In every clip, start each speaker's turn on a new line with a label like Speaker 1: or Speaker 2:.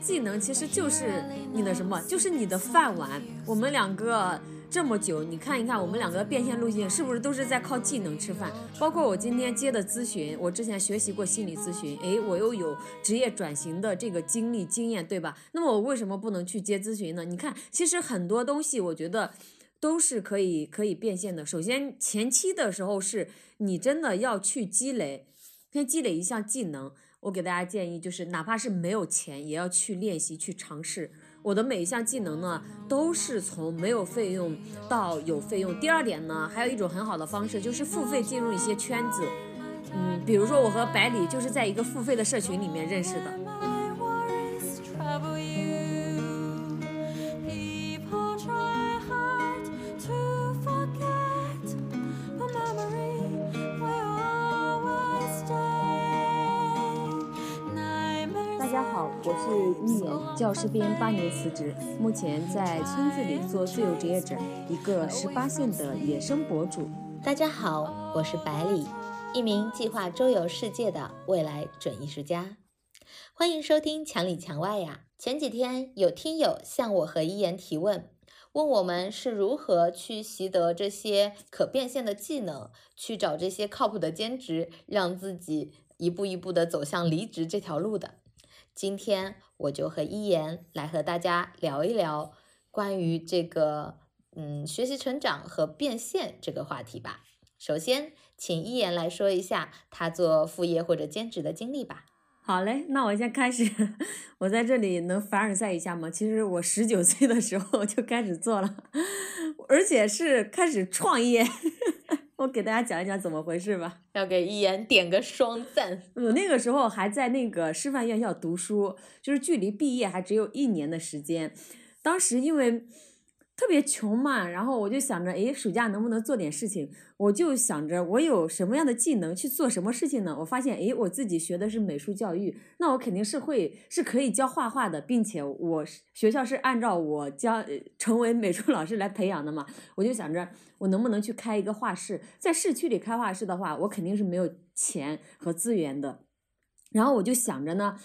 Speaker 1: 技能其实就是你的什么，就是你的饭碗。我们两个这么久，你看一看我们两个变现路径是不是都是在靠技能吃饭？包括我今天接的咨询，我之前学习过心理咨询，诶，我又有职业转型的这个经历经验，对吧？那么我为什么不能去接咨询呢？你看，其实很多东西我觉得都是可以可以变现的。首先前期的时候是你真的要去积累，先积累一项技能。我给大家建议就是，哪怕是没有钱，也要去练习去尝试。我的每一项技能呢，都是从没有费用到有费用。第二点呢，还有一种很好的方式，就是付费进入一些圈子。嗯，比如说我和百里就是在一个付费的社群里面认识的。我是一年教师编八年辞职，目前在村子里做自由职业者，一个十八线的野生博主。
Speaker 2: 大家好，我是百里，一名计划周游世界的未来准艺术家。欢迎收听墙里墙外呀。前几天有听友向我和一言提问，问我们是如何去习得这些可变现的技能，去找这些靠谱的兼职，让自己一步一步的走向离职这条路的。今天我就和一言来和大家聊一聊关于这个嗯学习成长和变现这个话题吧。首先，请一言来说一下他做副业或者兼职的经历吧。
Speaker 1: 好嘞，那我先开始。我在这里能凡尔赛一下吗？其实我十九岁的时候就开始做了，而且是开始创业。我给大家讲一讲怎么回事吧，
Speaker 2: 要给一言点个双赞。
Speaker 1: 我那个时候还在那个师范院校读书，就是距离毕业还只有一年的时间，当时因为。特别穷嘛，然后我就想着，哎，暑假能不能做点事情？我就想着，我有什么样的技能去做什么事情呢？我发现，哎，我自己学的是美术教育，那我肯定是会是可以教画画的，并且我学校是按照我教成为美术老师来培养的嘛。我就想着，我能不能去开一个画室？在市区里开画室的话，我肯定是没有钱和资源的。然后我就想着呢。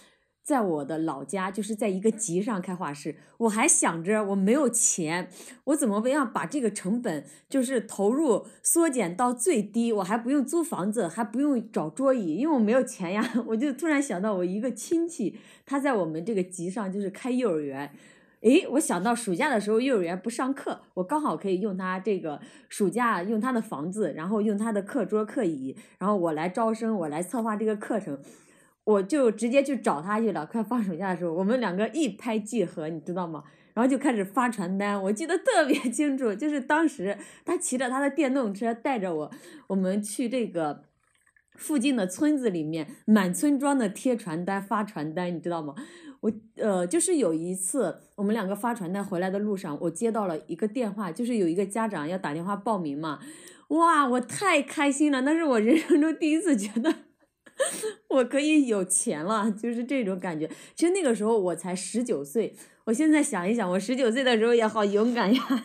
Speaker 1: 在我的老家，就是在一个集上开画室，我还想着我没有钱，我怎么样把这个成本就是投入缩减到最低，我还不用租房子，还不用找桌椅，因为我没有钱呀。我就突然想到我一个亲戚，他在我们这个集上就是开幼儿园，诶，我想到暑假的时候幼儿园不上课，我刚好可以用他这个暑假用他的房子，然后用他的课桌课椅，然后我来招生，我来策划这个课程。我就直接去找他去了。快放暑假的时候，我们两个一拍即合，你知道吗？然后就开始发传单。我记得特别清楚，就是当时他骑着他的电动车带着我，我们去这个附近的村子里面，满村庄的贴传单、发传单，你知道吗？我呃，就是有一次我们两个发传单回来的路上，我接到了一个电话，就是有一个家长要打电话报名嘛。哇，我太开心了，那是我人生中第一次觉得。我可以有钱了，就是这种感觉。其实那个时候我才十九岁，我现在想一想，我十九岁的时候也好勇敢呀，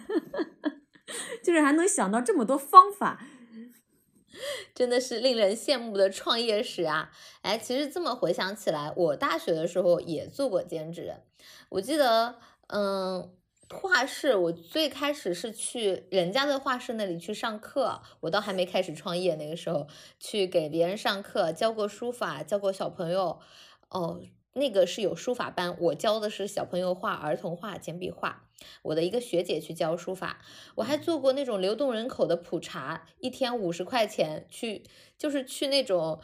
Speaker 1: 就是还能想到这么多方法，
Speaker 2: 真的是令人羡慕的创业史啊！哎，其实这么回想起来，我大学的时候也做过兼职，我记得，嗯。画室，我最开始是去人家的画室那里去上课，我倒还没开始创业。那个时候去给别人上课，教过书法，教过小朋友。哦，那个是有书法班，我教的是小朋友画儿童画、简笔画。我的一个学姐去教书法，我还做过那种流动人口的普查，一天五十块钱去，就是去那种。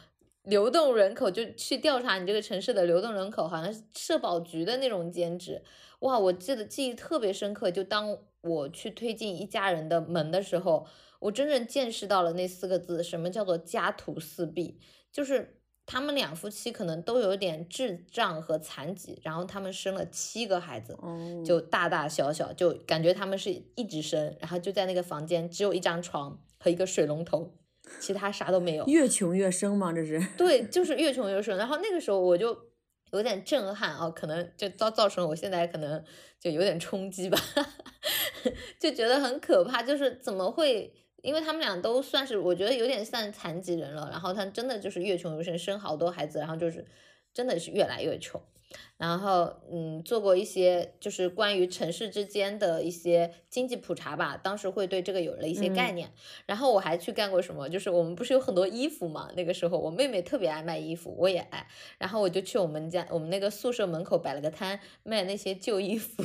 Speaker 2: 流动人口就去调查你这个城市的流动人口，好像是社保局的那种兼职，哇，我记得记忆特别深刻。就当我去推进一家人的门的时候，我真正见识到了那四个字，什么叫做家徒四壁，就是他们两夫妻可能都有点智障和残疾，然后他们生了七个孩子，就大大小小，就感觉他们是一直生，然后就在那个房间只有一张床和一个水龙头。其他啥都没有，
Speaker 1: 越穷越生吗？这是
Speaker 2: 对，就是越穷越生。然后那个时候我就有点震撼啊，可能就造造成我现在可能就有点冲击吧，就觉得很可怕。就是怎么会？因为他们俩都算是我觉得有点像残疾人了，然后他真的就是越穷越生，生好多孩子，然后就是真的是越来越穷。然后嗯，做过一些就是关于城市之间的一些经济普查吧，当时会对这个有了一些概念。然后我还去干过什么，就是我们不是有很多衣服嘛，那个时候我妹妹特别爱卖衣服，我也爱，然后我就去我们家我们那个宿舍门口摆了个摊，卖那些旧衣服。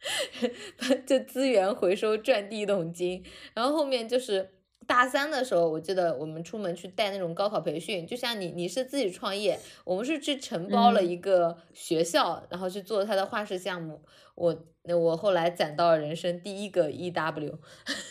Speaker 2: 就资源回收赚第一桶金，然后后面就是大三的时候，我记得我们出门去带那种高考培训，就像你你是自己创业，我们是去承包了一个学校，然后去做他的画室项目。我那我后来攒到了人生第一个 EW，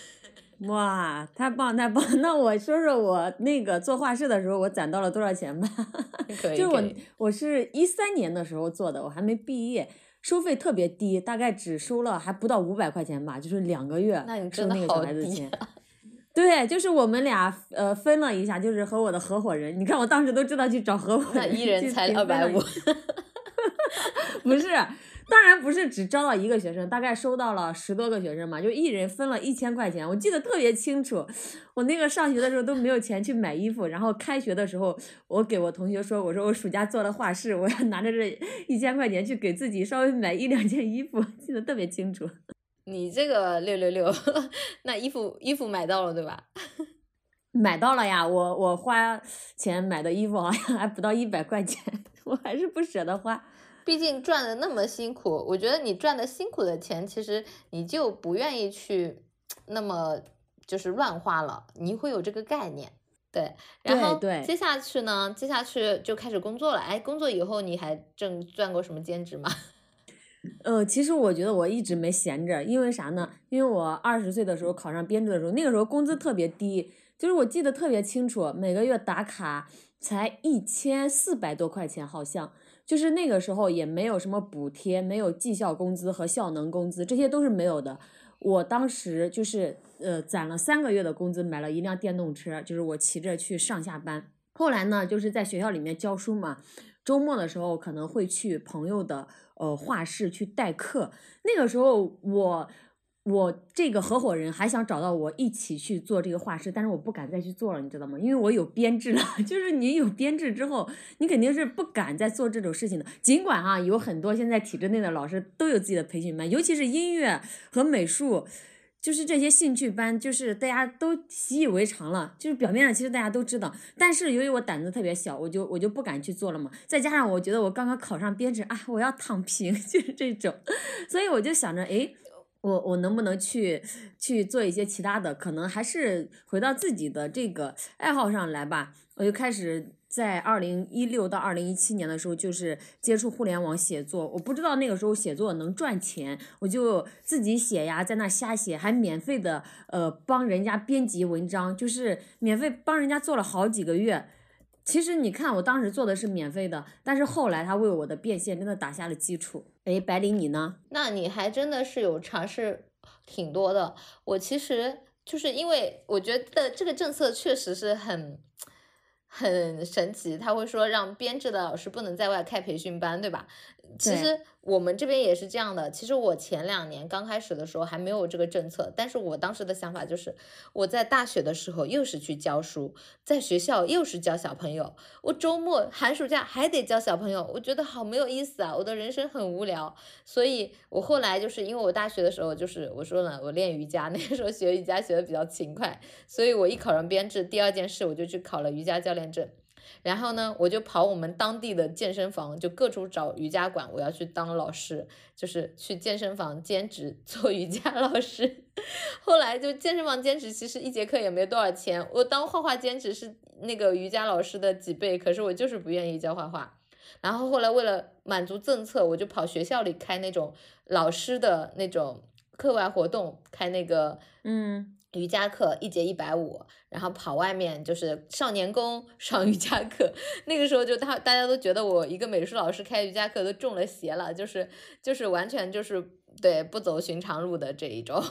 Speaker 1: 哇，太棒太棒！那我说说我那个做画室的时候，我攒到了多少钱吧？就是我我是一三年的时候做的，我还没毕业。收费特别低，大概只收了还不到五百块钱吧，就是两个月收那个小孩子钱。对，就是我们俩呃分了一下，就是和我的合伙人，你看我当时都知道去找合伙人，
Speaker 2: 一人才二百五，
Speaker 1: 不是。当然不是只招到一个学生，大概收到了十多个学生嘛，就一人分了一千块钱，我记得特别清楚。我那个上学的时候都没有钱去买衣服，然后开学的时候，我给我同学说，我说我暑假做了画室，我要拿着这一千块钱去给自己稍微买一两件衣服，记得特别清楚。
Speaker 2: 你这个六六六，那衣服衣服买到了对吧？
Speaker 1: 买到了呀，我我花钱买的衣服好像还不到一百块钱，我还是不舍得花。
Speaker 2: 毕竟赚的那么辛苦，我觉得你赚的辛苦的钱，其实你就不愿意去那么就是乱花了。你会有这个概念，对。然后接下去呢，接下去就开始工作了。哎，工作以后你还挣赚过什么兼职吗？
Speaker 1: 呃，其实我觉得我一直没闲着，因为啥呢？因为我二十岁的时候考上编制的时候，那个时候工资特别低，就是我记得特别清楚，每个月打卡才一千四百多块钱，好像。就是那个时候也没有什么补贴，没有绩效工资和效能工资，这些都是没有的。我当时就是呃攒了三个月的工资，买了一辆电动车，就是我骑着去上下班。后来呢，就是在学校里面教书嘛，周末的时候可能会去朋友的呃画室去代课。那个时候我。我这个合伙人还想找到我一起去做这个画室，但是我不敢再去做了，你知道吗？因为我有编制了，就是你有编制之后，你肯定是不敢再做这种事情的。尽管啊，有很多现在体制内的老师都有自己的培训班，尤其是音乐和美术，就是这些兴趣班，就是大家都习以为常了，就是表面上其实大家都知道。但是由于我胆子特别小，我就我就不敢去做了嘛。再加上我觉得我刚刚考上编制啊，我要躺平，就是这种，所以我就想着，哎。我我能不能去去做一些其他的？可能还是回到自己的这个爱好上来吧。我就开始在二零一六到二零一七年的时候，就是接触互联网写作。我不知道那个时候写作能赚钱，我就自己写呀，在那瞎写，还免费的呃帮人家编辑文章，就是免费帮人家做了好几个月。其实你看，我当时做的是免费的，但是后来他为我的变现真的打下了基础。哎，白领你呢？
Speaker 2: 那你还真的是有尝试挺多的。我其实就是因为我觉得这个政策确实是很很神奇，他会说让编制的老师不能在外开培训班，对吧？其实。我们这边也是这样的。其实我前两年刚开始的时候还没有这个政策，但是我当时的想法就是，我在大学的时候又是去教书，在学校又是教小朋友，我周末寒暑假还得教小朋友，我觉得好没有意思啊，我的人生很无聊。所以我后来就是因为我大学的时候就是我说了，我练瑜伽，那个时候学瑜伽学的比较勤快，所以我一考上编制，第二件事我就去考了瑜伽教练证。然后呢，我就跑我们当地的健身房，就各处找瑜伽馆，我要去当老师，就是去健身房兼职做瑜伽老师。后来就健身房兼职，其实一节课也没多少钱。我当画画兼职是那个瑜伽老师的几倍，可是我就是不愿意教画画。然后后来为了满足政策，我就跑学校里开那种老师的那种课外活动，开那个
Speaker 1: 嗯。
Speaker 2: 瑜伽课一节一百五，然后跑外面就是少年宫上瑜伽课。那个时候就他大家都觉得我一个美术老师开瑜伽课都中了邪了，就是就是完全就是对不走寻常路的这一种，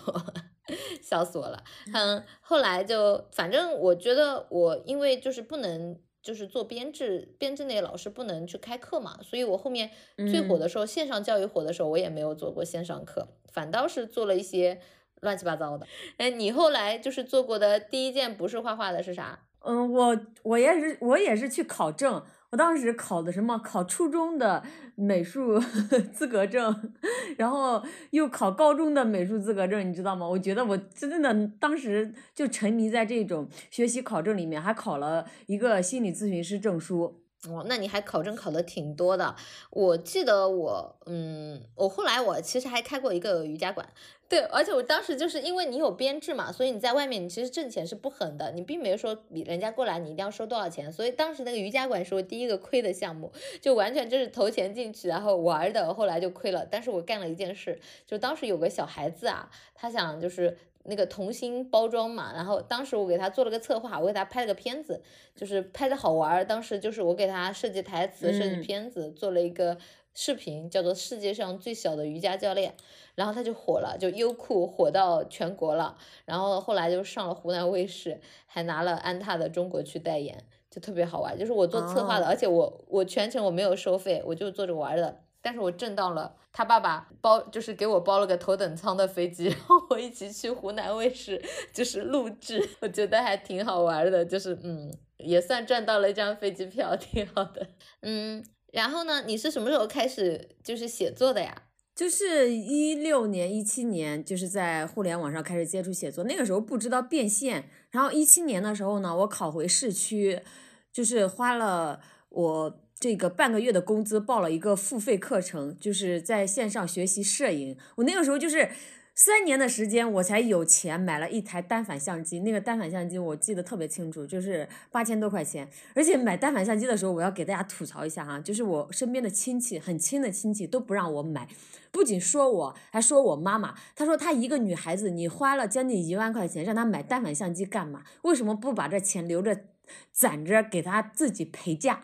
Speaker 2: 笑死我了。嗯，后来就反正我觉得我因为就是不能就是做编制，编制那老师不能去开课嘛，所以我后面最火的时候线上教育火的时候，我也没有做过线上课，反倒是做了一些。乱七八糟的，哎，你后来就是做过的第一件不是画画的是啥？
Speaker 1: 嗯，我我也是，我也是去考证。我当时考的什么？考初中的美术 资格证，然后又考高中的美术资格证，你知道吗？我觉得我真的当时就沉迷在这种学习考证里面，还考了一个心理咨询师证书。
Speaker 2: 哦，那你还考证考的挺多的。我记得我，嗯，我后来我其实还开过一个瑜伽馆。对，而且我当时就是因为你有编制嘛，所以你在外面你其实挣钱是不狠的，你并没有说比人家过来你一定要收多少钱。所以当时那个瑜伽馆是我第一个亏的项目，就完全就是投钱进去然后玩的，后来就亏了。但是我干了一件事，就当时有个小孩子啊，他想就是。那个童心包装嘛，然后当时我给他做了个策划，我给他拍了个片子，就是拍的好玩儿。当时就是我给他设计台词、设计片子，做了一个视频，叫做《世界上最小的瑜伽教练》，然后他就火了，就优酷火到全国了。然后后来就上了湖南卫视，还拿了安踏的中国区代言，就特别好玩。就是我做策划的，而且我我全程我没有收费，我就做着玩的。但是我挣到了，他爸爸包就是给我包了个头等舱的飞机，然后我一起去湖南卫视就是录制，我觉得还挺好玩的，就是嗯，也算赚到了一张飞机票，挺好的。嗯，然后呢，你是什么时候开始就是写作的呀？
Speaker 1: 就是一六年、一七年，就是在互联网上开始接触写作，那个时候不知道变现。然后一七年的时候呢，我考回市区，就是花了我。这个半个月的工资报了一个付费课程，就是在线上学习摄影。我那个时候就是三年的时间，我才有钱买了一台单反相机。那个单反相机我记得特别清楚，就是八千多块钱。而且买单反相机的时候，我要给大家吐槽一下哈，就是我身边的亲戚，很亲的亲戚都不让我买，不仅说我，还说我妈妈。他说她一个女孩子，你花了将近一万块钱让她买单反相机干嘛？为什么不把这钱留着攒着给她自己陪嫁？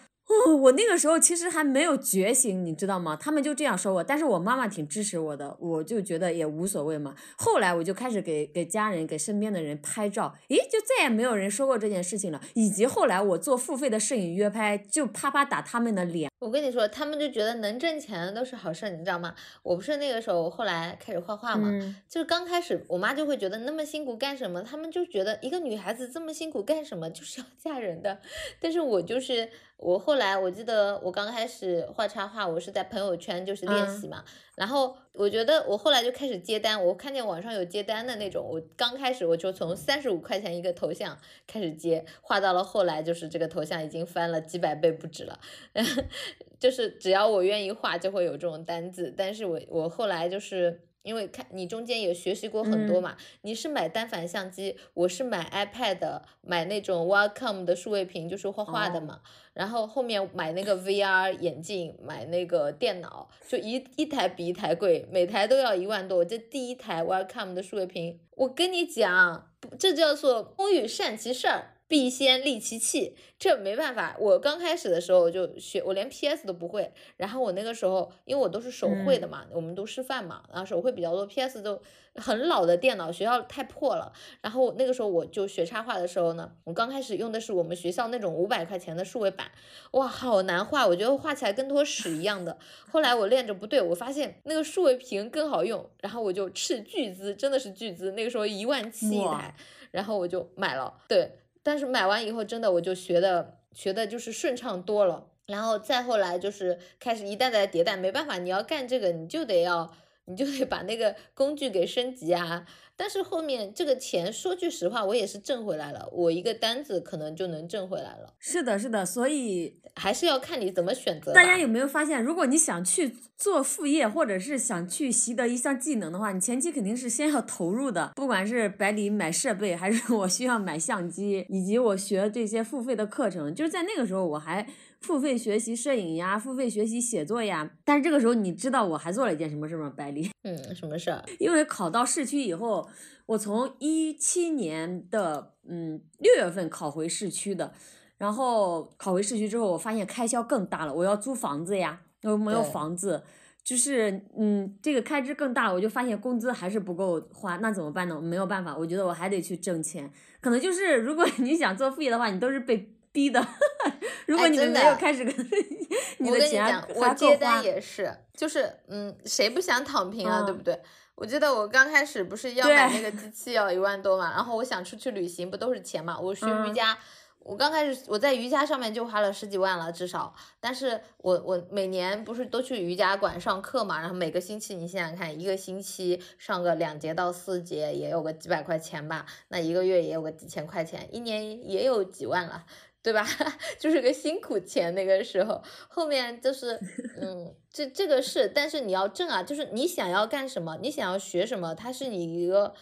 Speaker 1: 我那个时候其实还没有觉醒，你知道吗？他们就这样说我，但是我妈妈挺支持我的，我就觉得也无所谓嘛。后来我就开始给给家人、给身边的人拍照，诶，就再也没有人说过这件事情了。以及后来我做付费的摄影约拍，就啪啪打他们的脸。
Speaker 2: 我跟你说，他们就觉得能挣钱都是好事，你知道吗？我不是那个时候，我后来开始画画嘛，就是刚开始，我妈就会觉得那么辛苦干什么？他们就觉得一个女孩子这么辛苦干什么？就是要嫁人的。但是我就是。我后来我记得我刚开始画插画，我是在朋友圈就是练习嘛，然后我觉得我后来就开始接单，我看见网上有接单的那种，我刚开始我就从三十五块钱一个头像开始接，画到了后来就是这个头像已经翻了几百倍不止了，就是只要我愿意画就会有这种单子，但是我我后来就是。因为看你中间也学习过很多嘛，你是买单反相机，我是买 iPad，买那种 Wacom 的数位屏，就是画画的嘛。然后后面买那个 VR 眼镜，买那个电脑，就一一台比一台贵，每台都要一万多。这第一台 Wacom 的数位屏，我跟你讲，这叫做工欲善其事儿。必先利其器，这没办法。我刚开始的时候就学，我连 PS 都不会。然后我那个时候，因为我都是手绘的嘛，我们都示范嘛，然后手绘比较多，PS 都很老的电脑，学校太破了。然后那个时候我就学插画的时候呢，我刚开始用的是我们学校那种五百块钱的数位板，哇，好难画，我觉得画起来跟坨屎一样的。后来我练着不对，我发现那个数位屏更好用，然后我就斥巨资，真的是巨资，那个时候一万七一台，然后我就买了，对。但是买完以后，真的我就学的学的就是顺畅多了，然后再后来就是开始一代代迭代，没办法，你要干这个，你就得要，你就得把那个工具给升级啊。但是后面这个钱，说句实话，我也是挣回来了。我一个单子可能就能挣回来了。
Speaker 1: 是的，是的，所以
Speaker 2: 还是要看你怎么选择。
Speaker 1: 大家有没有发现，如果你想去做副业，或者是想去习得一项技能的话，你前期肯定是先要投入的。不管是百里买设备，还是我需要买相机，以及我学这些付费的课程，就是在那个时候我还。付费学习摄影呀，付费学习写作呀，但是这个时候你知道我还做了一件什么事吗？百丽，
Speaker 2: 嗯，什么事儿？
Speaker 1: 因为考到市区以后，我从一七年的嗯六月份考回市区的，然后考回市区之后，我发现开销更大了，我要租房子呀，又没有房子，就是嗯这个开支更大，我就发现工资还是不够花，那怎么办呢？没有办法，我觉得我还得去挣钱，可能就是如果 你想做副业的话，你都是被。逼的，如果你们没有开始跟 你的钱
Speaker 2: 我接单也是，就是嗯，谁不想躺平啊，对不对？我记得我刚开始不是要买那个机器要一万多嘛，然后我想出去旅行，不都是钱嘛？我学瑜伽，我刚开始我在瑜伽上面就花了十几万了，至少。但是我我每年不是都去瑜伽馆上课嘛，然后每个星期你想想看，一个星期上个两节到四节，也有个几百块钱吧，那一个月也有个几千块钱，一年也有几万了，对吧？就是个辛苦钱那个时候，后面就是嗯，这这个是，但是你要挣啊，就是你想要干什么，你想要学什么，它是你一个。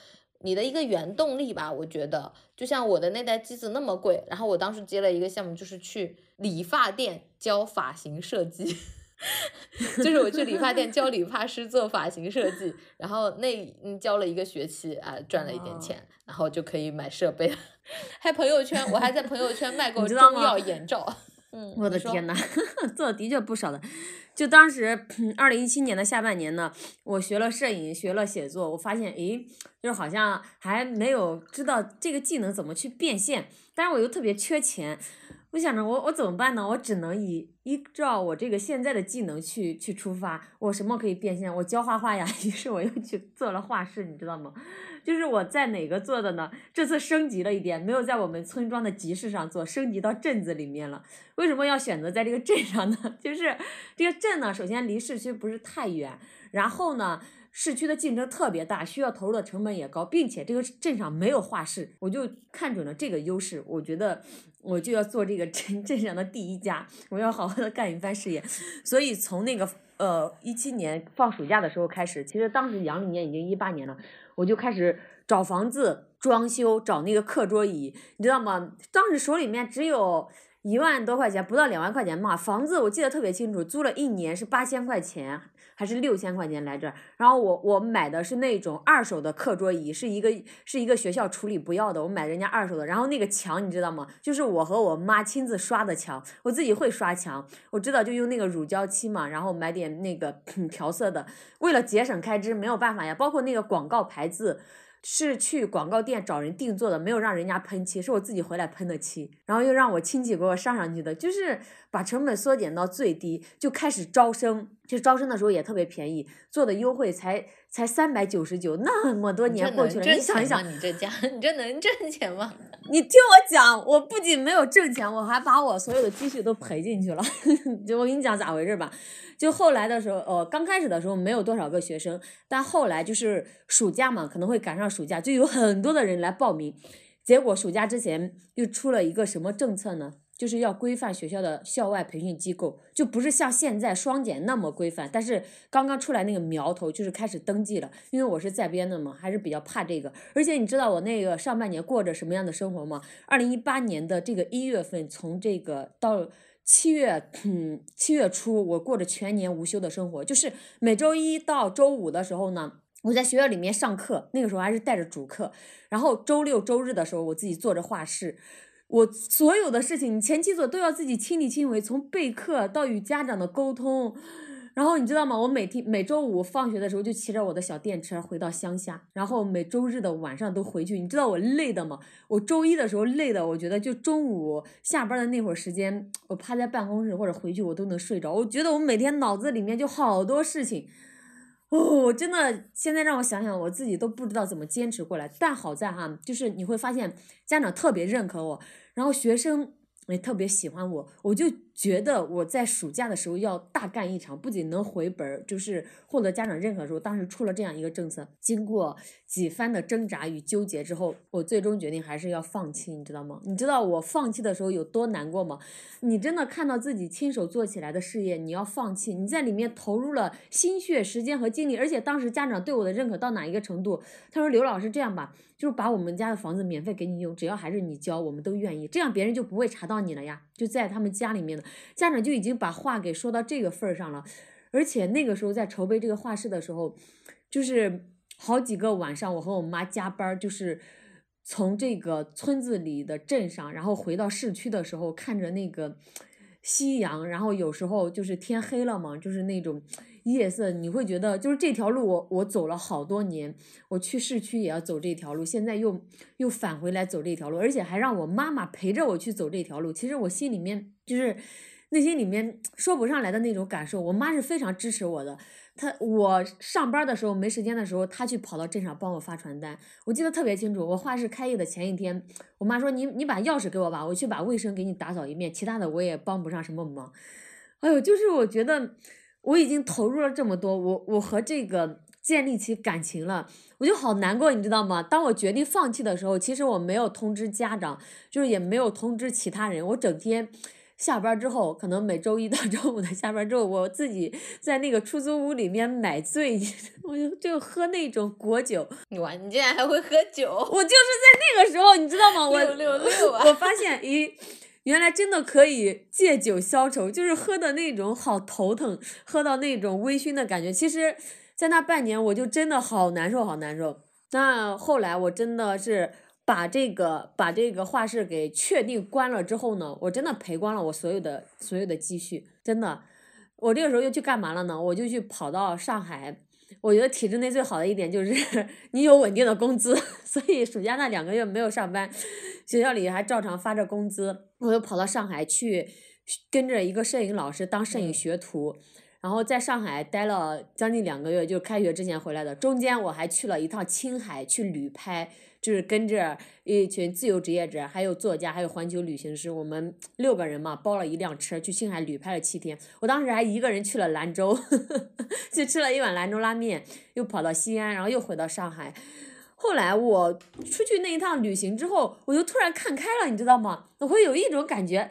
Speaker 2: 你的一个原动力吧，我觉得就像我的那台机子那么贵，然后我当时接了一个项目，就是去理发店教发型设计，就是我去理发店教理发师做发型设计，然后那嗯教了一个学期啊，赚了一点钱，然后就可以买设备了，还朋友圈，我还在朋友圈卖过中药眼罩。嗯，
Speaker 1: 我的天呐，做的的确不少的。就当时二零一七年的下半年呢，我学了摄影，学了写作，我发现，诶，就是好像还没有知道这个技能怎么去变现，但是我又特别缺钱，我想着我我怎么办呢？我只能以依照我这个现在的技能去去出发，我什么可以变现？我教画画呀，于是我又去做了画室，你知道吗？就是我在哪个做的呢？这次升级了一点，没有在我们村庄的集市上做，升级到镇子里面了。为什么要选择在这个镇上呢？就是这个镇呢，首先离市区不是太远，然后呢，市区的竞争特别大，需要投入的成本也高，并且这个镇上没有画室，我就看准了这个优势，我觉得我就要做这个镇 镇上的第一家，我要好好的干一番事业。所以从那个呃一七年放暑假的时候开始，其实当时阳历年已经一八年了。我就开始找房子装修，找那个课桌椅，你知道吗？当时手里面只有一万多块钱，不到两万块钱嘛。房子我记得特别清楚，租了一年是八千块钱，还是六千块钱来着？然后我我买的是那种二手的课桌椅，是一个是一个学校处理不要的，我买人家二手的。然后那个墙你知道吗？就是我和我妈亲自刷的墙，我自己会刷墙，我知道就用那个乳胶漆嘛，然后买点那个 调色的，为了节省开支，没有办法呀。包括那个广告牌子。是去广告店找人定做的，没有让人家喷漆，是我自己回来喷的漆，然后又让我亲戚给我上上去的，就是把成本缩减到最低，就开始招生。就招生的时候也特别便宜，做的优惠才才三百九十九，那么多年过去了，你想一想，
Speaker 2: 你这家，你这能挣钱吗？
Speaker 1: 你听我讲，我不仅没有挣钱，我还把我所有的积蓄都赔进去了。就我跟你讲咋回事吧，就后来的时候，呃，刚开始的时候没有多少个学生，但后来就是暑假嘛，可能会赶上暑假，就有很多的人来报名，结果暑假之前又出了一个什么政策呢？就是要规范学校的校外培训机构，就不是像现在双减那么规范。但是刚刚出来那个苗头，就是开始登记了。因为我是在编的嘛，还是比较怕这个。而且你知道我那个上半年过着什么样的生活吗？二零一八年的这个一月份，从这个到七月，嗯，七月初，我过着全年无休的生活，就是每周一到周五的时候呢，我在学校里面上课，那个时候还是带着主课，然后周六周日的时候，我自己坐着画室。我所有的事情，你前期做都要自己亲力亲为，从备课到与家长的沟通，然后你知道吗？我每天每周五放学的时候就骑着我的小电车回到乡下，然后每周日的晚上都回去。你知道我累的吗？我周一的时候累的，我觉得就中午下班的那会儿时间，我趴在办公室或者回去我都能睡着。我觉得我每天脑子里面就好多事情。哦，真的，现在让我想想，我自己都不知道怎么坚持过来。但好在哈，就是你会发现家长特别认可我，然后学生也特别喜欢我，我就。觉得我在暑假的时候要大干一场，不仅能回本儿，就是获得家长认可的时候，当时出了这样一个政策，经过几番的挣扎与纠结之后，我最终决定还是要放弃，你知道吗？你知道我放弃的时候有多难过吗？你真的看到自己亲手做起来的事业，你要放弃，你在里面投入了心血、时间和精力，而且当时家长对我的认可到哪一个程度？他说：“刘老师，这样吧，就是把我们家的房子免费给你用，只要还是你交，我们都愿意，这样别人就不会查到你了呀。”就在他们家里面的。家长就已经把话给说到这个份儿上了，而且那个时候在筹备这个画室的时候，就是好几个晚上，我和我妈加班，就是从这个村子里的镇上，然后回到市区的时候，看着那个夕阳，然后有时候就是天黑了嘛，就是那种夜色，你会觉得就是这条路我我走了好多年，我去市区也要走这条路，现在又又返回来走这条路，而且还让我妈妈陪着我去走这条路，其实我心里面就是。内心里面说不上来的那种感受。我妈是非常支持我的，她我上班的时候没时间的时候，她去跑到镇上帮我发传单。我记得特别清楚，我画室开业的前一天，我妈说你你把钥匙给我吧，我去把卫生给你打扫一遍，其他的我也帮不上什么忙。哎呦，就是我觉得我已经投入了这么多，我我和这个建立起感情了，我就好难过，你知道吗？当我决定放弃的时候，其实我没有通知家长，就是也没有通知其他人，我整天。下班之后，可能每周一到周五的下班之后，我自己在那个出租屋里面买醉，我就就喝那种果酒。
Speaker 2: 哇，你竟然还会喝酒！
Speaker 1: 我就是在那个时候，你知道吗？我
Speaker 2: 六六六啊！
Speaker 1: 我发现，咦，原来真的可以借酒消愁，就是喝的那种好头疼，喝到那种微醺的感觉。其实，在那半年，我就真的好难受，好难受。那后来，我真的是。把这个把这个画室给确定关了之后呢，我真的赔光了我所有的所有的积蓄，真的。我这个时候又去干嘛了呢？我就去跑到上海。我觉得体制内最好的一点就是 你有稳定的工资，所以暑假那两个月没有上班，学校里还照常发着工资。我就跑到上海去跟着一个摄影老师当摄影学徒，然后在上海待了将近两个月，就开学之前回来的。中间我还去了一趟青海去旅拍。就是跟着一群自由职业者，还有作家，还有环球旅行师，我们六个人嘛，包了一辆车去青海旅拍了七天。我当时还一个人去了兰州，去吃了一碗兰州拉面，又跑到西安，然后又回到上海。后来我出去那一趟旅行之后，我就突然看开了，你知道吗？我会有一种感觉，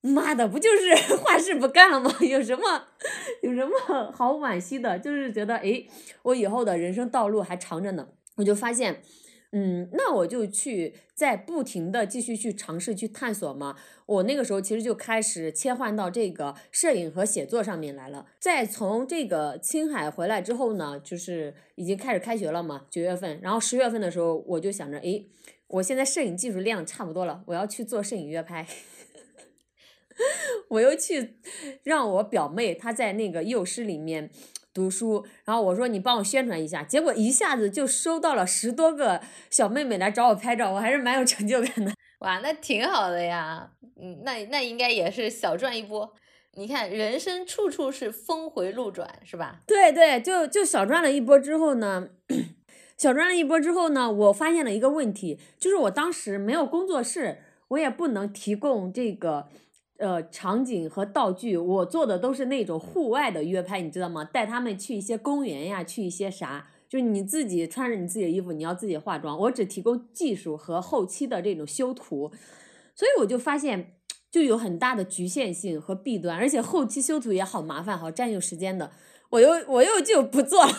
Speaker 1: 妈的，不就是 画室不干了吗？有什么有什么好惋惜的？就是觉得，哎，我以后的人生道路还长着呢。我就发现。嗯，那我就去在不停的继续去尝试去探索嘛。我那个时候其实就开始切换到这个摄影和写作上面来了。再从这个青海回来之后呢，就是已经开始开学了嘛，九月份。然后十月份的时候，我就想着，诶，我现在摄影技术练的差不多了，我要去做摄影约拍。我又去让我表妹她在那个幼师里面。读书，然后我说你帮我宣传一下，结果一下子就收到了十多个小妹妹来找我拍照，我还是蛮有成就感的。
Speaker 2: 哇，那挺好的呀，嗯，那那应该也是小赚一波。你看，人生处处是峰回路转，是吧？
Speaker 1: 对对，就就小赚了一波之后呢，小赚了一波之后呢，我发现了一个问题，就是我当时没有工作室，我也不能提供这个。呃，场景和道具，我做的都是那种户外的约拍，你知道吗？带他们去一些公园呀，去一些啥，就是你自己穿着你自己的衣服，你要自己化妆，我只提供技术和后期的这种修图，所以我就发现就有很大的局限性和弊端，而且后期修图也好麻烦，好占用时间的，我又我又就不做了。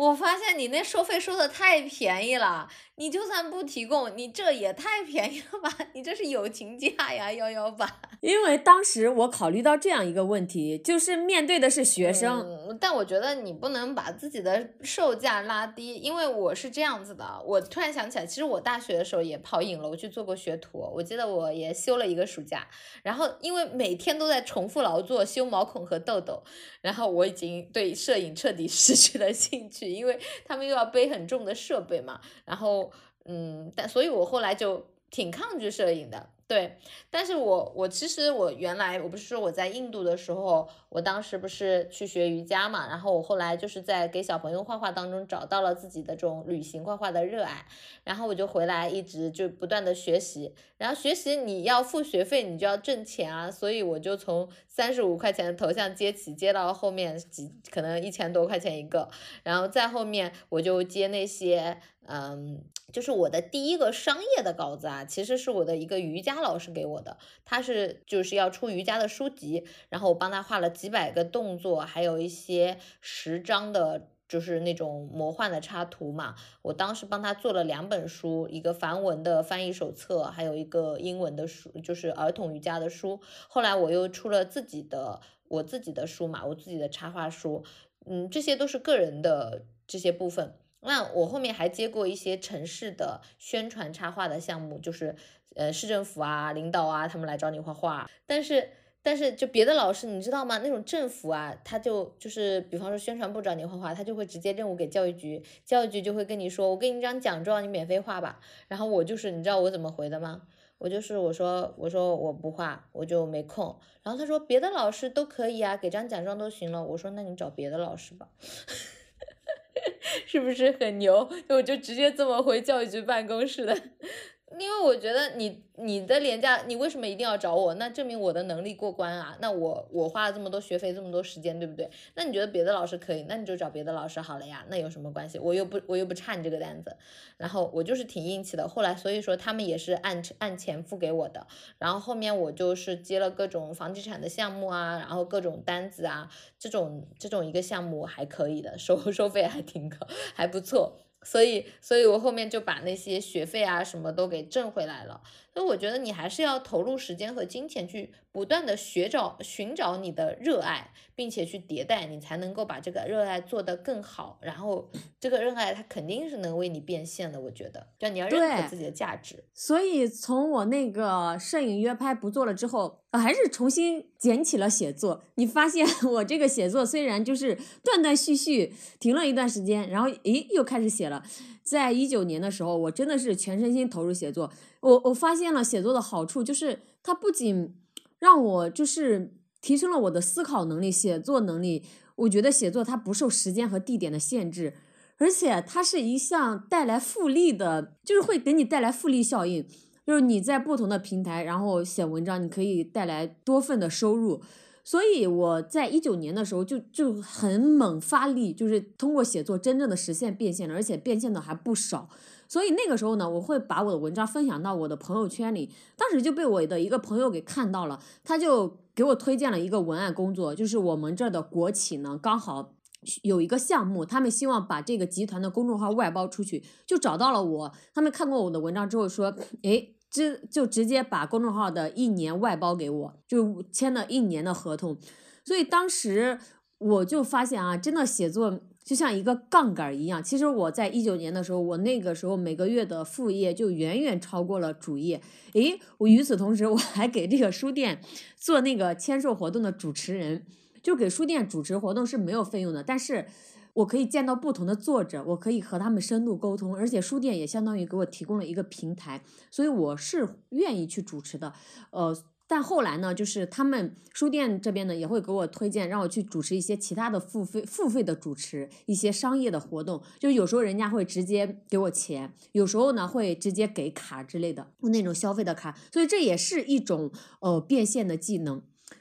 Speaker 2: 我发现你那收费收的太便宜了。你就算不提供，你这也太便宜了吧？你这是友情价呀，幺幺八。
Speaker 1: 因为当时我考虑到这样一个问题，就是面对的是学生，
Speaker 2: 但我觉得你不能把自己的售价拉低，因为我是这样子的。我突然想起来，其实我大学的时候也跑影楼去做过学徒，我记得我也休了一个暑假。然后因为每天都在重复劳作，修毛孔和痘痘，然后我已经对摄影彻底 失去了兴趣，因为他们又要背很重的设备嘛，然后。嗯，但所以，我后来就挺抗拒摄影的。对，但是我我其实我原来我不是说我在印度的时候，我当时不是去学瑜伽嘛，然后我后来就是在给小朋友画画当中找到了自己的这种旅行画画的热爱，然后我就回来一直就不断的学习，然后学习你要付学费，你就要挣钱啊，所以我就从三十五块钱的头像接起，接到后面几可能一千多块钱一个，然后再后面我就接那些嗯。就是我的第一个商业的稿子啊，其实是我的一个瑜伽老师给我的，他是就是要出瑜伽的书籍，然后我帮他画了几百个动作，还有一些十张的，就是那种魔幻的插图嘛。我当时帮他做了两本书，一个梵文的翻译手册，还有一个英文的书，就是儿童瑜伽的书。后来我又出了自己的我自己的书嘛，我自己的插画书，嗯，这些都是个人的这些部分。那我后面还接过一些城市的宣传插画的项目，就是呃市政府啊、领导啊，他们来找你画画。但是但是就别的老师，你知道吗？那种政府啊，他就就是比方说宣传部找你画画，他就会直接任务给教育局，教育局就会跟你说，我给你一张奖状，你免费画吧。然后我就是你知道我怎么回的吗？我就是我说我说我不画，我就没空。然后他说别的老师都可以啊，给张奖状都行了。我说那你找别的老师吧，是不是很牛？我就直接这么回教育局办公室的。因为我觉得你你的廉价，你为什么一定要找我？那证明我的能力过关啊！那我我花了这么多学费，这么多时间，对不对？那你觉得别的老师可以，那你就找别的老师好了呀。那有什么关系？我又不我又不差你这个单子。然后我就是挺硬气的。后来所以说他们也是按按钱付给我的。然后后面我就是接了各种房地产的项目啊，然后各种单子啊，这种这种一个项目还可以的，收 收费还挺高，还不错。所以，所以我后面就把那些学费啊什么都给挣回来了。所以我觉得你还是要投入时间和金钱去不断的学找寻找你的热爱，并且去迭代，你才能够把这个热爱做得更好。然后这个热爱它肯定是能为你变现的。我觉得，就你要认可自己的价值。
Speaker 1: 所以从我那个摄影约拍不做了之后，我还是重新捡起了写作。你发现 我这个写作虽然就是断断续续停了一段时间，然后诶又开始写了。在一九年的时候，我真的是全身心投入写作。我我发现了写作的好处，就是它不仅让我就是提升了我的思考能力、写作能力。我觉得写作它不受时间和地点的限制，而且它是一项带来复利的，就是会给你带来复利效应。就是你在不同的平台，然后写文章，你可以带来多份的收入。所以我在一九年的时候就就很猛发力，就是通过写作真正的实现变现了，而且变现的还不少。所以那个时候呢，我会把我的文章分享到我的朋友圈里，当时就被我的一个朋友给看到了，他就给我推荐了一个文案工作，就是我们这儿的国企呢刚好有一个项目，他们希望把这个集团的公众号外包出去，就找到了我。他们看过我的文章之后说，诶。这就直接把公众号的一年外包给我，就签了一年的合同，所以当时我就发现啊，真的写作就像一个杠杆一样。其实我在一九年的时候，我那个时候每个月的副业就远远超过了主业。诶，我与此同时我还给这个书店做那个签售活动的主持人，就给书店主持活动是没有费用的，但是。我可以见到不同的作者，我可以和他们深度沟通，而且书店也相当于给我提供了一个平台，所以我是愿意去主持的。呃，但后来呢，就是他们书店这边呢也会给我推荐，让我去主持一些其他的付费付费的主持一些商业的活动，就有时候人家会直接给我钱，有时候呢会直接给卡之类的，那种消费的卡，所以这也是一种呃变现的技能。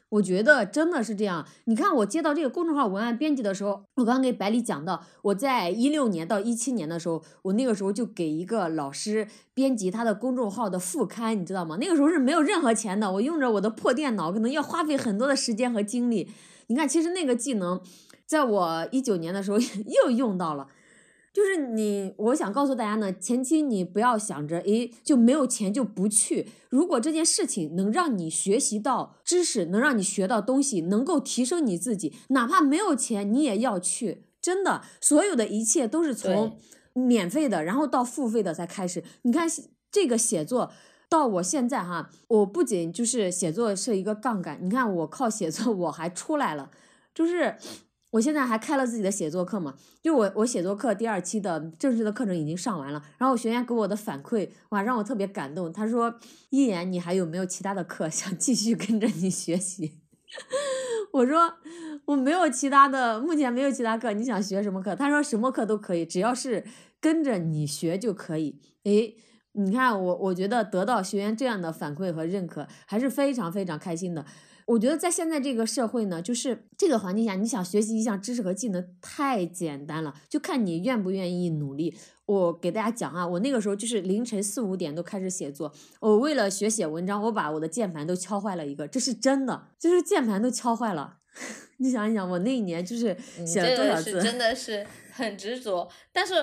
Speaker 1: 我觉得真的是这样。你看，我接到这个公众号文案编辑的时候，我刚给百里讲到，我在一六年到一七年的时候，我那个时候就给一个老师编辑他的公众号的副刊，你知道吗？那个时候是没有任何钱的，我用着我的破电脑，可能要花费很多的时间和精力。你看，其实那个技能，在我一九年的时候 又用到了。就是你，我想告诉大家呢，前期你不要想着，诶，就没有钱就不去。如果这件事情能让你学习到知识，能让你学到东西，能够提升你自己，哪怕没有钱，你也要去。真的，所有的一切都是从免费的，然后到付费的才开始。你看这个写作，到我现在哈，我不仅就是写作是一个杠杆，你看我靠写作我还出来了，就是。我现在还开了自己的写作课嘛？就我我写作课第二期的正式的课程已经上完了，然后学员给我的反馈哇，让我特别感动。他说：“一言，你还有没有其他的课 想继续跟着你学习？” 我说：“我没有其他的，目前没有其他课。你想学什么课？”他说：“什么课都可以，只要是跟着你学就可以。”诶，你看我，我觉得得到学员这样的反馈和认可，还是非常非常开心的。我觉得在现在这个社会呢，就是这个环境下，你想学习一项知识和技能太简单了，就看你愿不愿意努力。我给大家讲啊，我那个时候就是凌晨四五点都开始写作，我为了学写文章，我把我的键盘都敲坏了一个，这是真的，就是键盘都敲坏了。你想一想，我那一年就是写了多少字？
Speaker 2: 真的是很执着，但是。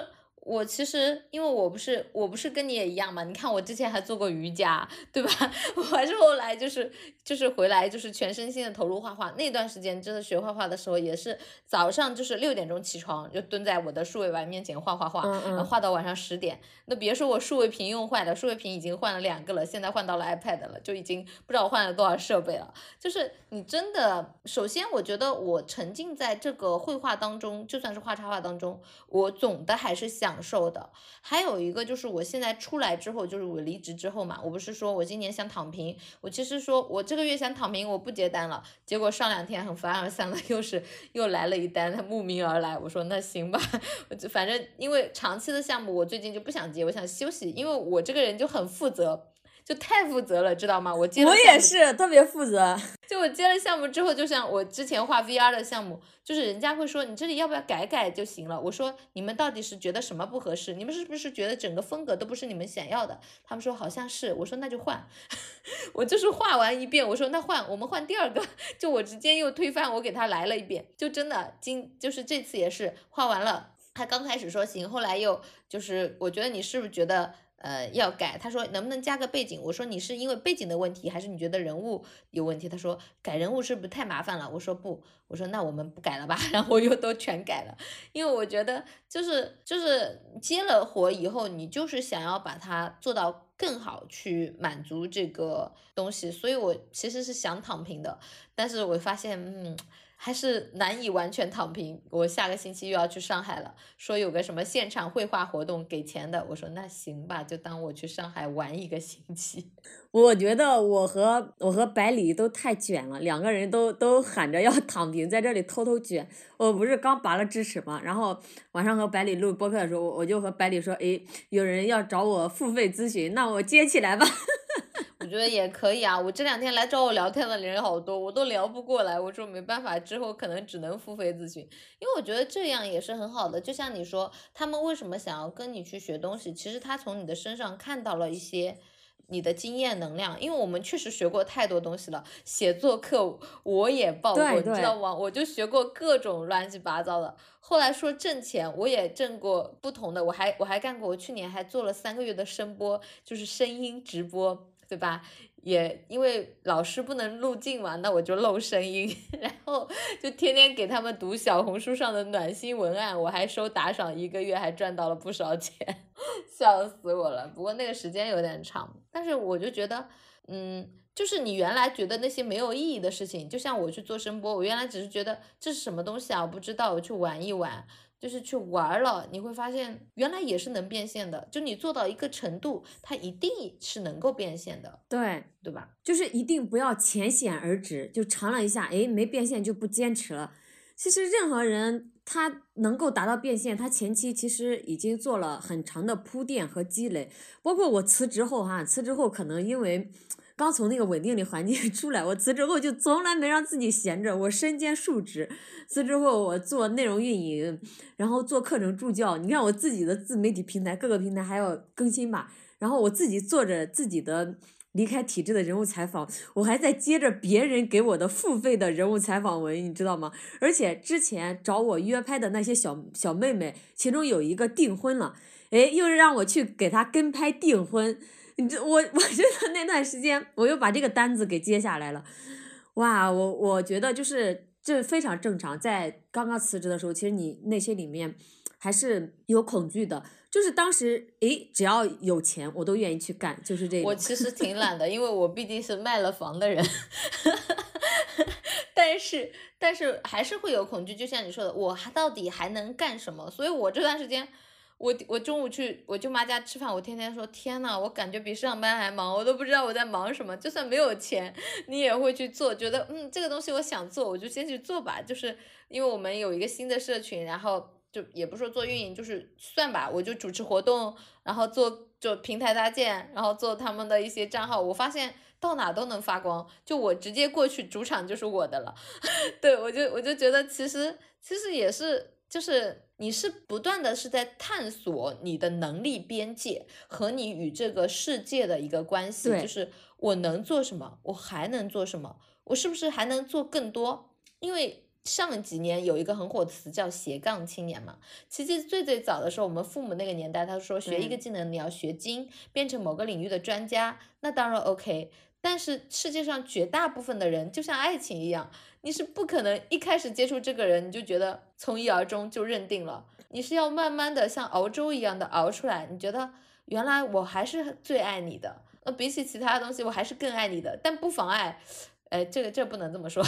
Speaker 2: 我其实，因为我不是我不是跟你也一样嘛，你看我之前还做过瑜伽，对吧？我还是后来就是就是回来就是全身心的投入画画。那段时间真的学画画的时候，也是早上就是六点钟起床，就蹲在我的数位板面前画画画，然后画到晚上十点。那别说我数位屏用坏了，数位屏已经换了两个了，现在换到了 iPad 了，就已经不知道我换了多少设备了。就是你真的，首先我觉得我沉浸在这个绘画当中，就算是画插画当中，我总的还是想。受的。还有一个就是我现在出来之后，就是我离职之后嘛，我不是说我今年想躺平，我其实说我这个月想躺平，我不接单了。结果上两天很凡尔赛的，又是又来了一单，他慕名而来。我说那行吧，我就反正因为长期的项目，我最近就不想接，我想休息，因为我这个人就很负责。就太负责了，知道吗？我接
Speaker 1: 我也是特别负责。
Speaker 2: 就我接了项目之后，就像我之前画 VR 的项目，就是人家会说你这里要不要改改就行了。我说你们到底是觉得什么不合适？你们是不是觉得整个风格都不是你们想要的？他们说好像是。我说那就换。我就是画完一遍，我说那换，我们换第二个。就我直接又推翻，我给他来了一遍。就真的今就是这次也是画完了，他刚开始说行，后来又就是我觉得你是不是觉得？呃，要改，他说能不能加个背景？我说你是因为背景的问题，还是你觉得人物有问题？他说改人物是不是太麻烦了？我说不，我说那我们不改了吧，然后我又都全改了，因为我觉得就是就是接了活以后，你就是想要把它做到更好，去满足这个东西，所以我其实是想躺平的，但是我发现，嗯。还是难以完全躺平。我下个星期又要去上海了，说有个什么现场绘画活动给钱的。我说那行吧，就当我去上海玩一个星期。
Speaker 1: 我觉得我和我和百里都太卷了，两个人都都喊着要躺平，在这里偷偷卷。我不是刚拔了智齿吗？然后晚上和百里录播客的时候，我就和百里说：“哎，有人要找我付费咨询，那我接起来吧。”
Speaker 2: 我觉得也可以啊，我这两天来找我聊天的人好多，我都聊不过来。我说没办法，之后可能只能付费咨询，因为我觉得这样也是很好的。就像你说，他们为什么想要跟你去学东西？其实他从你的身上看到了一些你的经验能量，因为我们确实学过太多东西了。写作课我也报过，你知道吗？我就学过各种乱七八糟的。后来说挣钱，我也挣过不同的，我还我还干过，我去年还做了三个月的声波，就是声音直播。对吧？也因为老师不能录镜嘛，那我就露声音，然后就天天给他们读小红书上的暖心文案，我还收打赏，一个月还赚到了不少钱，笑死我了。不过那个时间有点长，但是我就觉得，嗯，就是你原来觉得那些没有意义的事情，就像我去做声波，我原来只是觉得这是什么东西啊，我不知道，我去玩一玩。就是去玩了，你会发现原来也是能变现的。就你做到一个程度，它一定是能够变现的。
Speaker 1: 对，
Speaker 2: 对吧？
Speaker 1: 就是一定不要浅显而止，就尝了一下，哎，没变现就不坚持了。其实任何人他能够达到变现，他前期其实已经做了很长的铺垫和积累。包括我辞职后哈，辞职后可能因为。刚从那个稳定的环境 出来，我辞职后就从来没让自己闲着，我身兼数职。辞职后我做内容运营，然后做课程助教。你看我自己的自媒体平台，各个平台还要更新吧。然后我自己做着自己的离开体制的人物采访，我还在接着别人给我的付费的人物采访文，你知道吗？而且之前找我约拍的那些小小妹妹，其中有一个订婚了，哎，又是让我去给她跟拍订婚。你这我 我觉得那段时间我又把这个单子给接下来了，哇，我我觉得就是这非常正常，在刚刚辞职的时候，其实你内心里面还是有恐惧的，就是当时诶，只要有钱我都愿意去干，就是这个。
Speaker 2: 我其实挺懒的，因为我毕竟是卖了房的人，但是但是还是会有恐惧，就像你说的，我还到底还能干什么？所以我这段时间。我我中午去我舅妈家吃饭，我天天说天呐，我感觉比上班还忙，我都不知道我在忙什么。就算没有钱，你也会去做，觉得嗯这个东西我想做，我就先去做吧。就是因为我们有一个新的社群，然后就也不说做运营，就是算吧，我就主持活动，然后做就平台搭建，然后做他们的一些账号。我发现到哪都能发光，就我直接过去主场就是我的了。对我就我就觉得其实其实也是。就是你是不断的是在探索你的能力边界和你与这个世界的一个关系，就是我能做什么，我还能做什么，我是不是还能做更多？因为上几年有一个很火的词叫斜杠青年嘛，其实最最早的时候，我们父母那个年代，他说学一个技能你要学精，变成某个领域的专家，那当然 OK。但是世界上绝大部分的人就像爱情一样，你是不可能一开始接触这个人你就觉得从一而终就认定了，你是要慢慢的像熬粥一样的熬出来。你觉得原来我还是最爱你的，那，比起其他的东西我还是更爱你的，但不妨碍，哎，这个这不能这么说，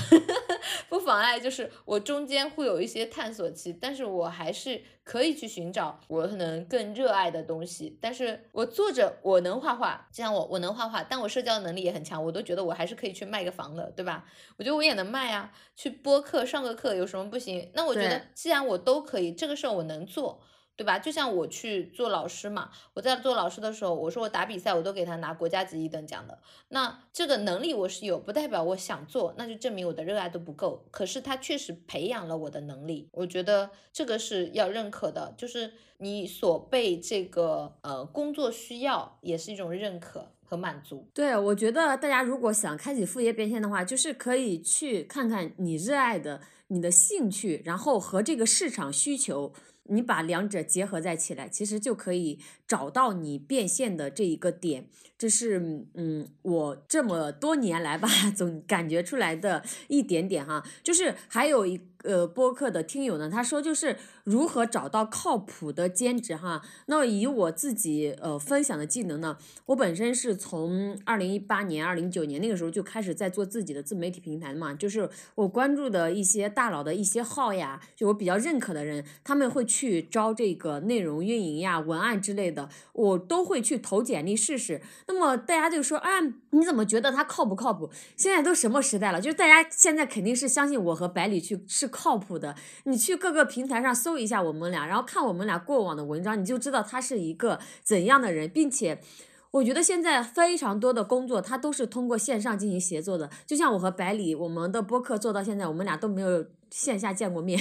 Speaker 2: 不妨碍就是我中间会有一些探索期，但是我还是可以去寻找我可能更热爱的东西。但是我做着我能画画，就像我我能画画，但我社交能力也很强，我都觉得我还是可以去卖个房的，对吧？我觉得我也能卖啊，去播课上个课有什么不行？那我觉得既然我都可以，这个事儿我能做。对吧？就像我去做老师嘛，我在做老师的时候，我说我打比赛，我都给他拿国家级一等奖的。那这个能力我是有，不代表我想做，那就证明我的热爱都不够。可是他确实培养了我的能力，我觉得这个是要认可的。就是你所被这个呃工作需要，也是一种认可和满足。
Speaker 1: 对，我觉得大家如果想开启副业变现的话，就是可以去看看你热爱的、你的兴趣，然后和这个市场需求。你把两者结合在起来，其实就可以找到你变现的这一个点。这是嗯，我这么多年来吧，总感觉出来的一点点哈。就是还有一呃播客的听友呢，他说就是如何找到靠谱的兼职哈。那以我自己呃分享的技能呢，我本身是从二零一八年、二零一九年那个时候就开始在做自己的自媒体平台嘛。就是我关注的一些大佬的一些号呀，就我比较认可的人，他们会去招这个内容运营呀、文案之类的，我都会去投简历试试。那么大家就说啊，你怎么觉得他靠不靠谱？现在都什么时代了？就是大家现在肯定是相信我和百里去是靠谱的。你去各个平台上搜一下我们俩，然后看我们俩过往的文章，你就知道他是一个怎样的人。并且，我觉得现在非常多的工作，他都是通过线上进行协作的。就像我和百里，我们的播客做到现在，我们俩都没有线下见过面，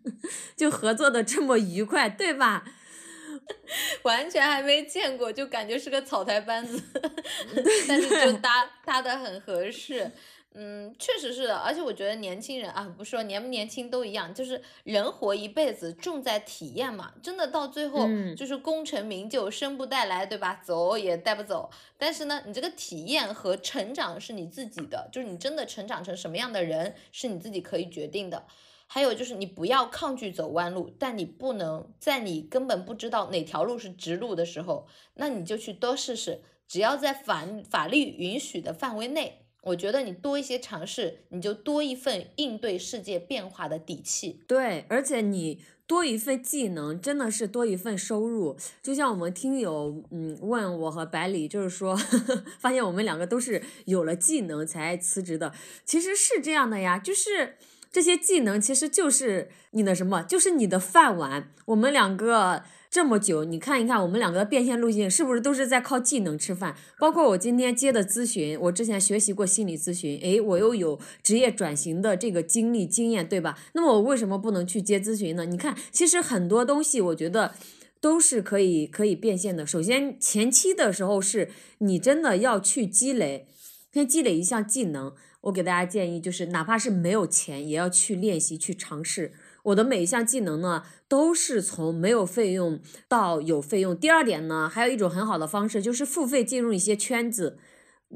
Speaker 1: 就合作的这么愉快，对吧？
Speaker 2: 完全还没见过，就感觉是个草台班子，但是就搭搭的很合适。嗯，确实是的，而且我觉得年轻人啊，不是说年不年轻都一样，就是人活一辈子重在体验嘛。真的到最后就是功成名就，生不带来，对吧？走也带不走。但是呢，你这个体验和成长是你自己的，就是你真的成长成什么样的人，是你自己可以决定的。还有就是，你不要抗拒走弯路，但你不能在你根本不知道哪条路是直路的时候，那你就去多试试。只要在法法律允许的范围内，我觉得你多一些尝试，你就多一份应对世界变化的底气。
Speaker 1: 对，而且你多一份技能，真的是多一份收入。就像我们听友嗯问我和百里，就是说 发现我们两个都是有了技能才辞职的，其实是这样的呀，就是。这些技能其实就是你的什么？就是你的饭碗。我们两个这么久，你看一看我们两个的变现路径，是不是都是在靠技能吃饭？包括我今天接的咨询，我之前学习过心理咨询，诶，我又有职业转型的这个经历经验，对吧？那么我为什么不能去接咨询呢？你看，其实很多东西，我觉得都是可以可以变现的。首先，前期的时候是你真的要去积累，先积累一项技能。我给大家建议，就是哪怕是没有钱，也要去练习、去尝试。我的每一项技能呢，都是从没有费用到有费用。第二点呢，还有一种很好的方式，就是付费进入一些圈子。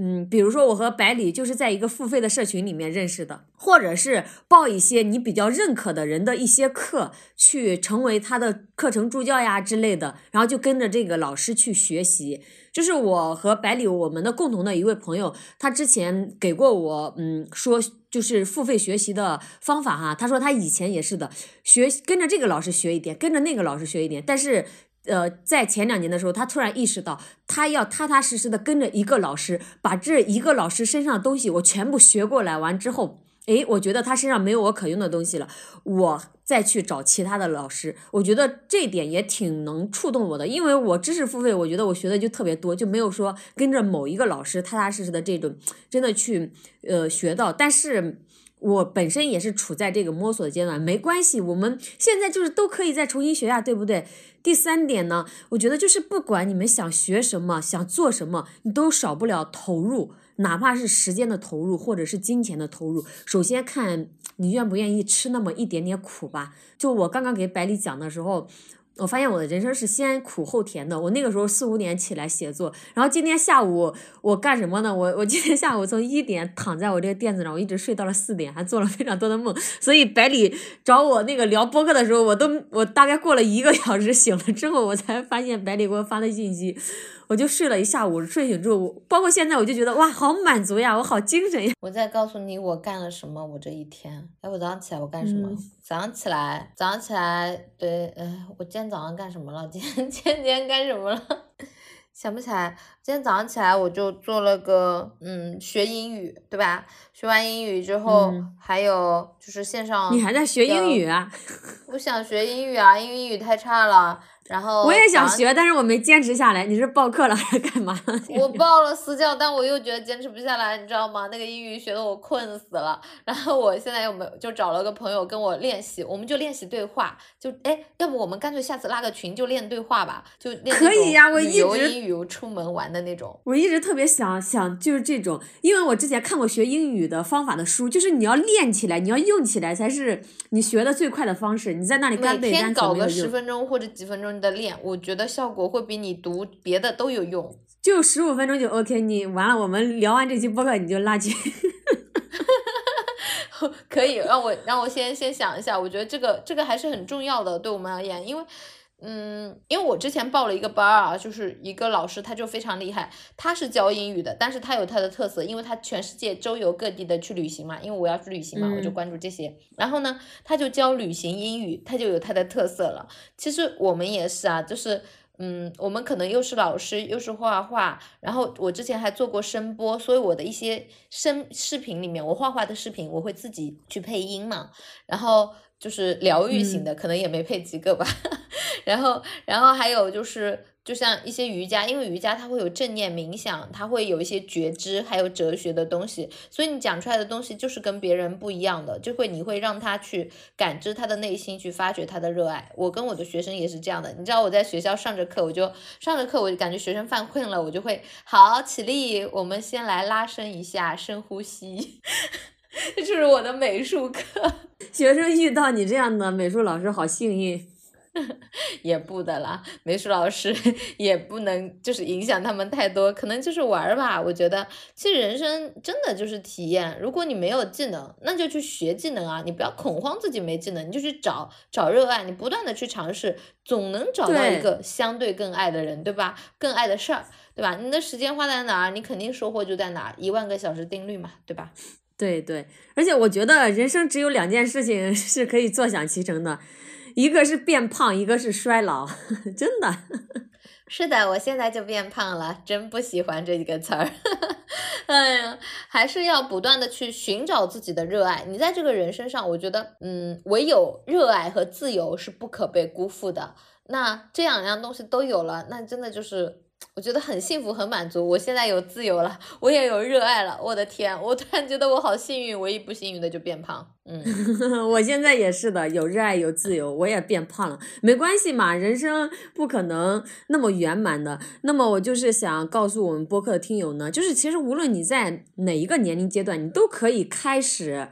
Speaker 1: 嗯，比如说我和百里就是在一个付费的社群里面认识的，或者是报一些你比较认可的人的一些课，去成为他的课程助教呀之类的，然后就跟着这个老师去学习。就是我和百里我们的共同的一位朋友，他之前给过我，嗯，说就是付费学习的方法哈。他说他以前也是的，学跟着这个老师学一点，跟着那个老师学一点，但是。呃，在前两年的时候，他突然意识到，他要踏踏实实的跟着一个老师，把这一个老师身上的东西我全部学过来。完之后，诶，我觉得他身上没有我可用的东西了，我再去找其他的老师。我觉得这点也挺能触动我的，因为我知识付费，我觉得我学的就特别多，就没有说跟着某一个老师踏踏实实的这种真的去呃学到。但是。我本身也是处在这个摸索的阶段，没关系，我们现在就是都可以再重新学呀，对不对？第三点呢，我觉得就是不管你们想学什么，想做什么，你都少不了投入，哪怕是时间的投入或者是金钱的投入。首先看你愿不愿意吃那么一点点苦吧。就我刚刚给百里讲的时候。我发现我的人生是先苦后甜的。我那个时候四五点起来写作，然后今天下午我干什么呢？我我今天下午从一点躺在我这个垫子上，我一直睡到了四点，还做了非常多的梦。所以百里找我那个聊播客的时候，我都我大概过了一个小时醒了之后，我才发现百里给我发的信息。我就睡了一下午，睡醒之后，包括现在，我就觉得哇，好满足呀，我好精神呀。
Speaker 2: 我再告诉你我干了什么，我这一天。哎，我早上起来我干什么？早上起来，早上起来，对，呃，我今天早上干什么了？今天今天今天干什么了？想不起来。今天早上起来我就做了个，嗯，学英语，对吧？学完英语之后，还有就是线上。
Speaker 1: 你还在学英语啊？
Speaker 2: 我想学英语啊，因为英语太差了。然后
Speaker 1: 我也想学，但是我没坚持下来。你是报课了还是干嘛？
Speaker 2: 我报了私教，但我又觉得坚持不下来，你知道吗？那个英语学的我困死了。然后我现在又没就找了个朋友跟我练习，我们就练习对话。就哎，要不我们干脆下次拉个群就练对话吧？就练
Speaker 1: 可以呀，我一直
Speaker 2: 英语出门玩的那种。
Speaker 1: 我一直特别想想就是这种，因为我之前看过学英语的方法的书，就是你要练起来，你要用起来才是你学的最快的方式。你在那里干背单词
Speaker 2: 每天搞个十分钟或者几分钟。的练，我觉得效果会比你读别的都有用。
Speaker 1: 就十五分钟就 OK，你完了，我们聊完这期播客你就拉群。
Speaker 2: 可以让我让我先先想一下，我觉得这个这个还是很重要的，对我们而言，因为。嗯，因为我之前报了一个班儿啊，就是一个老师，他就非常厉害，他是教英语的，但是他有他的特色，因为他全世界周游各地的去旅行嘛，因为我要去旅行嘛，我就关注这些。然后呢，他就教旅行英语，他就有他的特色了。其实我们也是啊，就是嗯，我们可能又是老师，又是画画，然后我之前还做过声波，所以我的一些声视频里面，我画画的视频，我会自己去配音嘛，然后。就是疗愈型的，可能也没配几个吧。然后，然后还有就是，就像一些瑜伽，因为瑜伽它会有正念冥想，它会有一些觉知，还有哲学的东西，所以你讲出来的东西就是跟别人不一样的，就会你会让他去感知他的内心，去发掘他的热爱。我跟我的学生也是这样的，你知道我在学校上着课，我就上着课，我就感觉学生犯困了，我就会好起立，我们先来拉伸一下，深呼吸。这 就是我的美术课，
Speaker 1: 学生遇到你这样的美术老师好幸运，
Speaker 2: 也不的啦，美术老师也不能就是影响他们太多，可能就是玩儿吧。我觉得其实人生真的就是体验，如果你没有技能，那就去学技能啊，你不要恐慌自己没技能，你就去找找热爱，你不断的去尝试，总能找到一个相对更爱的人，对吧？更爱的事儿，对吧？你的时间花在哪儿，你肯定收获就在哪儿，一万个小时定律嘛，对吧？
Speaker 1: 对对，而且我觉得人生只有两件事情 是可以坐享其成的，一个是变胖，一个是衰老，真的。
Speaker 2: 是的，我现在就变胖了，真不喜欢这几个词儿。哎呀，还是要不断的去寻找自己的热爱。你在这个人身上，我觉得，嗯，唯有热爱和自由是不可被辜负的。那这两样东西都有了，那真的就是。我觉得很幸福，很满足。我现在有自由了，我也有热爱了。我的天，我突然觉得我好幸运。唯一不幸运的就变胖。嗯，
Speaker 1: 我现在也是的，有热爱，有自由，我也变胖了。没关系嘛，人生不可能那么圆满的。那么我就是想告诉我们播客的听友呢，就是其实无论你在哪一个年龄阶段，你都可以开始。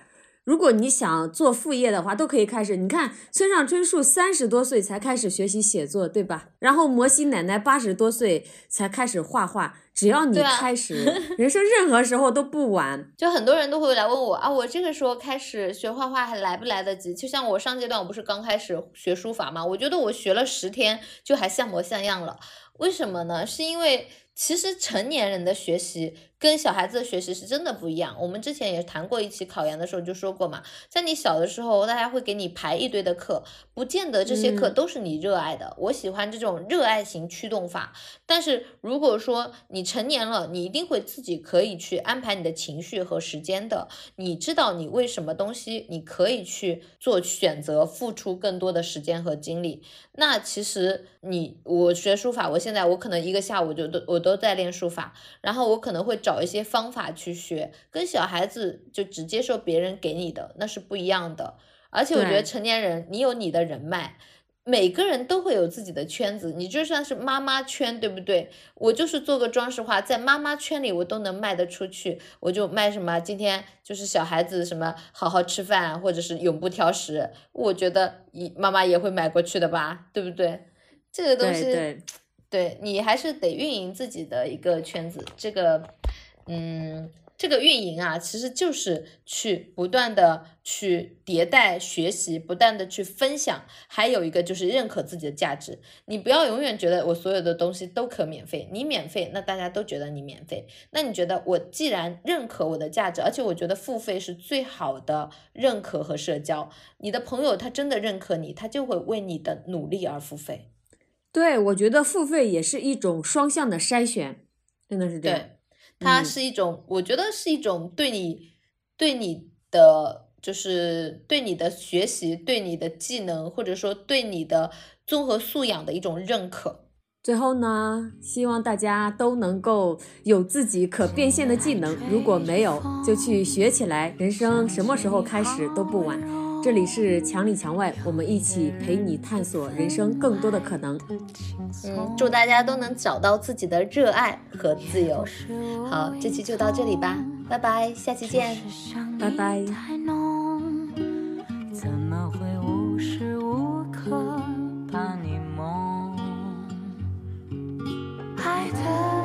Speaker 1: 如果你想做副业的话，都可以开始。你看，村上春树三十多岁才开始学习写作，对吧？然后摩西奶奶八十多岁才开始画画。只要你开始，人生任何时候都不晚。
Speaker 2: 就很多人都会来问我啊，我这个时候开始学画画还来不来得及？就像我上阶段，我不是刚开始学书法嘛？我觉得我学了十天就还像模像样了。为什么呢？是因为其实成年人的学习。跟小孩子的学习是真的不一样。我们之前也谈过一期考研的时候就说过嘛，在你小的时候，大家会给你排一堆的课，不见得这些课都是你热爱的。我喜欢这种热爱型驱动法。但是如果说你成年了，你一定会自己可以去安排你的情绪和时间的。你知道你为什么东西，你可以去做选择，付出更多的时间和精力。那其实你我学书法，我现在我可能一个下午就都我都在练书法，然后我可能会。找一些方法去学，跟小孩子就只接受别人给你的那是不一样的。而且我觉得成年人，你有你的人脉，每个人都会有自己的圈子。你就算是妈妈圈，对不对？我就是做个装饰画，在妈妈圈里我都能卖得出去。我就卖什么？今天就是小孩子什么好好吃饭，或者是永不挑食，我觉得妈妈也会买过去的吧，对不对？这个东西，
Speaker 1: 对对
Speaker 2: 对你还是得运营自己的一个圈子。这个，嗯，这个运营啊，其实就是去不断的去迭代学习，不断的去分享，还有一个就是认可自己的价值。你不要永远觉得我所有的东西都可免费，你免费，那大家都觉得你免费。那你觉得我既然认可我的价值，而且我觉得付费是最好的认可和社交，你的朋友他真的认可你，他就会为你的努力而付费。
Speaker 1: 对，我觉得付费也是一种双向的筛选，真的是这样。
Speaker 2: 对，它
Speaker 1: 嗯
Speaker 2: 是一种，我觉得是一种对你、对你的，就是对你的学习、对你的技能，或者说对你的综合素养的一种认可。
Speaker 1: 最后呢，希望大家都能够有自己可变现的技能，如果没有，就去学起来。人生什么时候开始都不晚。这里是墙里墙外，我们一起陪你探索人生更多的可能。
Speaker 2: 嗯，祝大家都能找到自己的热爱和自由。好，这期就到这里吧，拜拜，下期见。
Speaker 1: 拜拜。
Speaker 3: 怎么会无时无刻把你梦？爱的